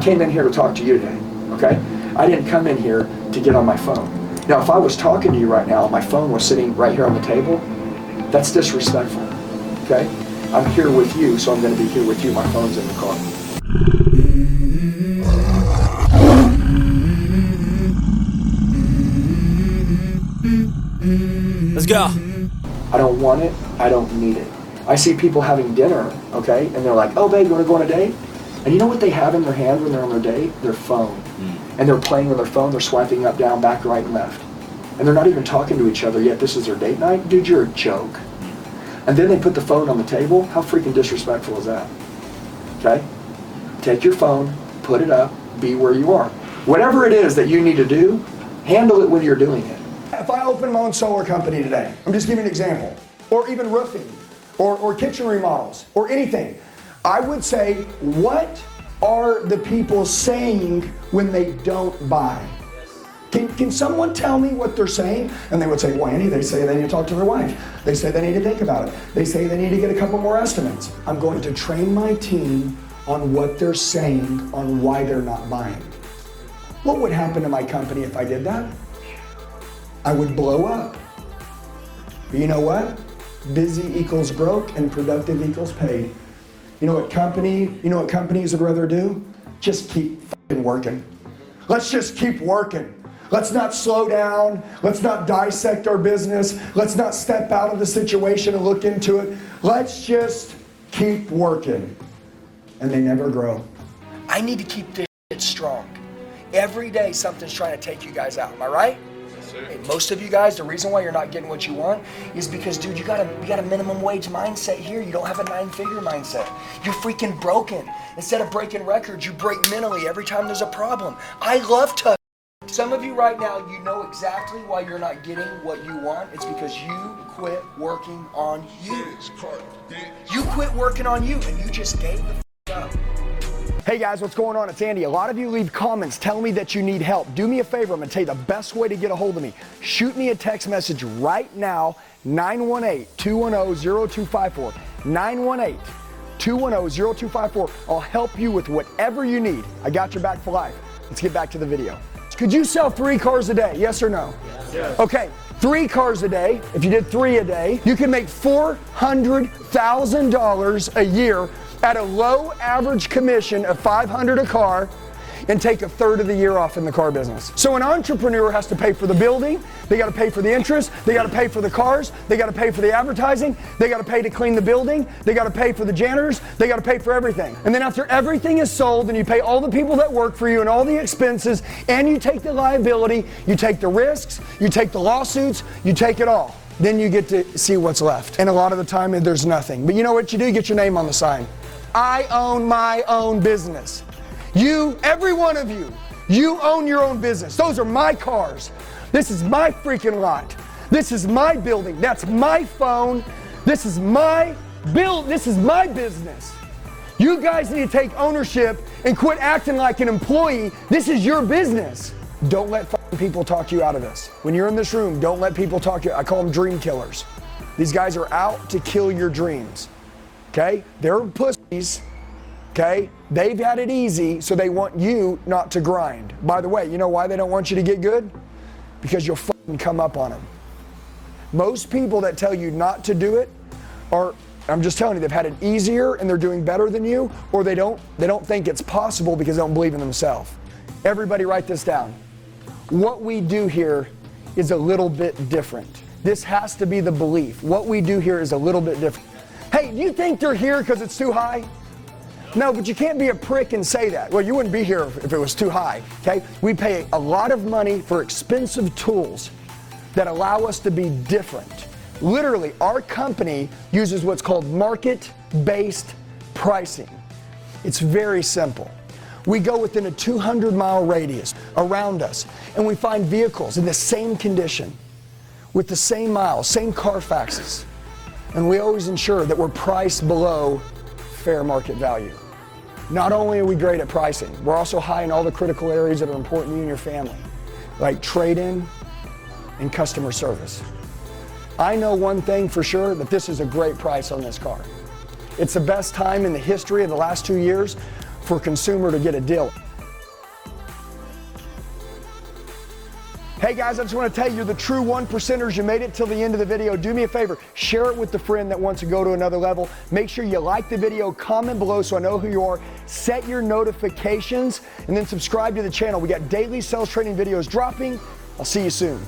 came in here to talk to you today, okay? I didn't come in here to get on my phone. Now, if I was talking to you right now, my phone was sitting right here on the table, that's disrespectful, okay? I'm here with you, so I'm gonna be here with you. My phone's in the car. Let's go. I don't want it. I don't need it. I see people having dinner, okay, and they're like, "Oh, babe, you want to go on a date?" And you know what they have in their hand when they're on their date? Their phone. Hmm. And they're playing with their phone. They're swiping up, down, back, right, and left. And they're not even talking to each other yet. This is their date night, dude. You're a joke. Hmm. And then they put the phone on the table. How freaking disrespectful is that? Okay. Take your phone, put it up, be where you are. Whatever it is that you need to do, handle it when you're doing it. If I open my own solar company today, I'm just giving an example, or even roofing, or, or kitchen remodels, or anything, I would say, what are the people saying when they don't buy? Can, can someone tell me what they're saying? And they would say, Andy, they say they need to talk to their wife. They say they need to think about it. They say they need to get a couple more estimates. I'm going to train my team on what they're saying on why they're not buying. What would happen to my company if I did that? I would blow up. But you know what? Busy equals broke and productive equals paid. You know what company, you know what companies would rather do? Just keep working. Let's just keep working. Let's not slow down. Let's not dissect our business. Let's not step out of the situation and look into it. Let's just keep working. And they never grow. I need to keep this shit strong. Every day something's trying to take you guys out. Am I right? Most of you guys, the reason why you're not getting what you want is because, dude, you got a you got a minimum wage mindset here. You don't have a nine-figure mindset. You're freaking broken. Instead of breaking records, you break mentally every time there's a problem. I love to. Some of you right now, you know exactly why you're not getting what you want. It's because you quit working on you. You quit working on you, and you just gave the. Hey guys, what's going on? It's Andy. A lot of you leave comments telling me that you need help. Do me a favor, I'm gonna tell you the best way to get a hold of me. Shoot me a text message right now, 918 210 0254. 918 210 0254. I'll help you with whatever you need. I got your back for life. Let's get back to the video. Could you sell three cars a day? Yes or no? Yes. Okay, three cars a day. If you did three a day, you can make $400,000 a year at a low average commission of 500 a car and take a third of the year off in the car business. So an entrepreneur has to pay for the building, they got to pay for the interest, they got to pay for the cars, they got to pay for the advertising, they got to pay to clean the building, they got to pay for the janitors, they got to pay for everything. And then after everything is sold and you pay all the people that work for you and all the expenses and you take the liability, you take the risks, you take the lawsuits, you take it all. Then you get to see what's left. And a lot of the time there's nothing. But you know what you do? You get your name on the sign. I own my own business. You, every one of you, you own your own business. Those are my cars. This is my freaking lot. This is my building. That's my phone. This is my build. This is my business. You guys need to take ownership and quit acting like an employee. This is your business. Don't let fucking people talk you out of this. When you're in this room, don't let people talk you. I call them dream killers. These guys are out to kill your dreams. Okay? They're pussies. Okay? They've had it easy, so they want you not to grind. By the way, you know why they don't want you to get good? Because you'll fucking come up on them. Most people that tell you not to do it are I'm just telling you they've had it easier and they're doing better than you or they don't they don't think it's possible because they don't believe in themselves. Everybody write this down. What we do here is a little bit different. This has to be the belief. What we do here is a little bit different. Hey, do you think they're here because it's too high? No, but you can't be a prick and say that. Well, you wouldn't be here if it was too high. Okay? We pay a lot of money for expensive tools that allow us to be different. Literally, our company uses what's called market based pricing. It's very simple. We go within a 200 mile radius around us and we find vehicles in the same condition, with the same miles, same Carfaxes. And we always ensure that we're priced below fair market value. Not only are we great at pricing, we're also high in all the critical areas that are important to you and your family, like trade in and customer service. I know one thing for sure that this is a great price on this car. It's the best time in the history of the last two years for a consumer to get a deal. Hey guys, I just want to tell you, the true one percenters. You made it till the end of the video. Do me a favor, share it with the friend that wants to go to another level. Make sure you like the video, comment below so I know who you are. Set your notifications and then subscribe to the channel. We got daily sales training videos dropping. I'll see you soon.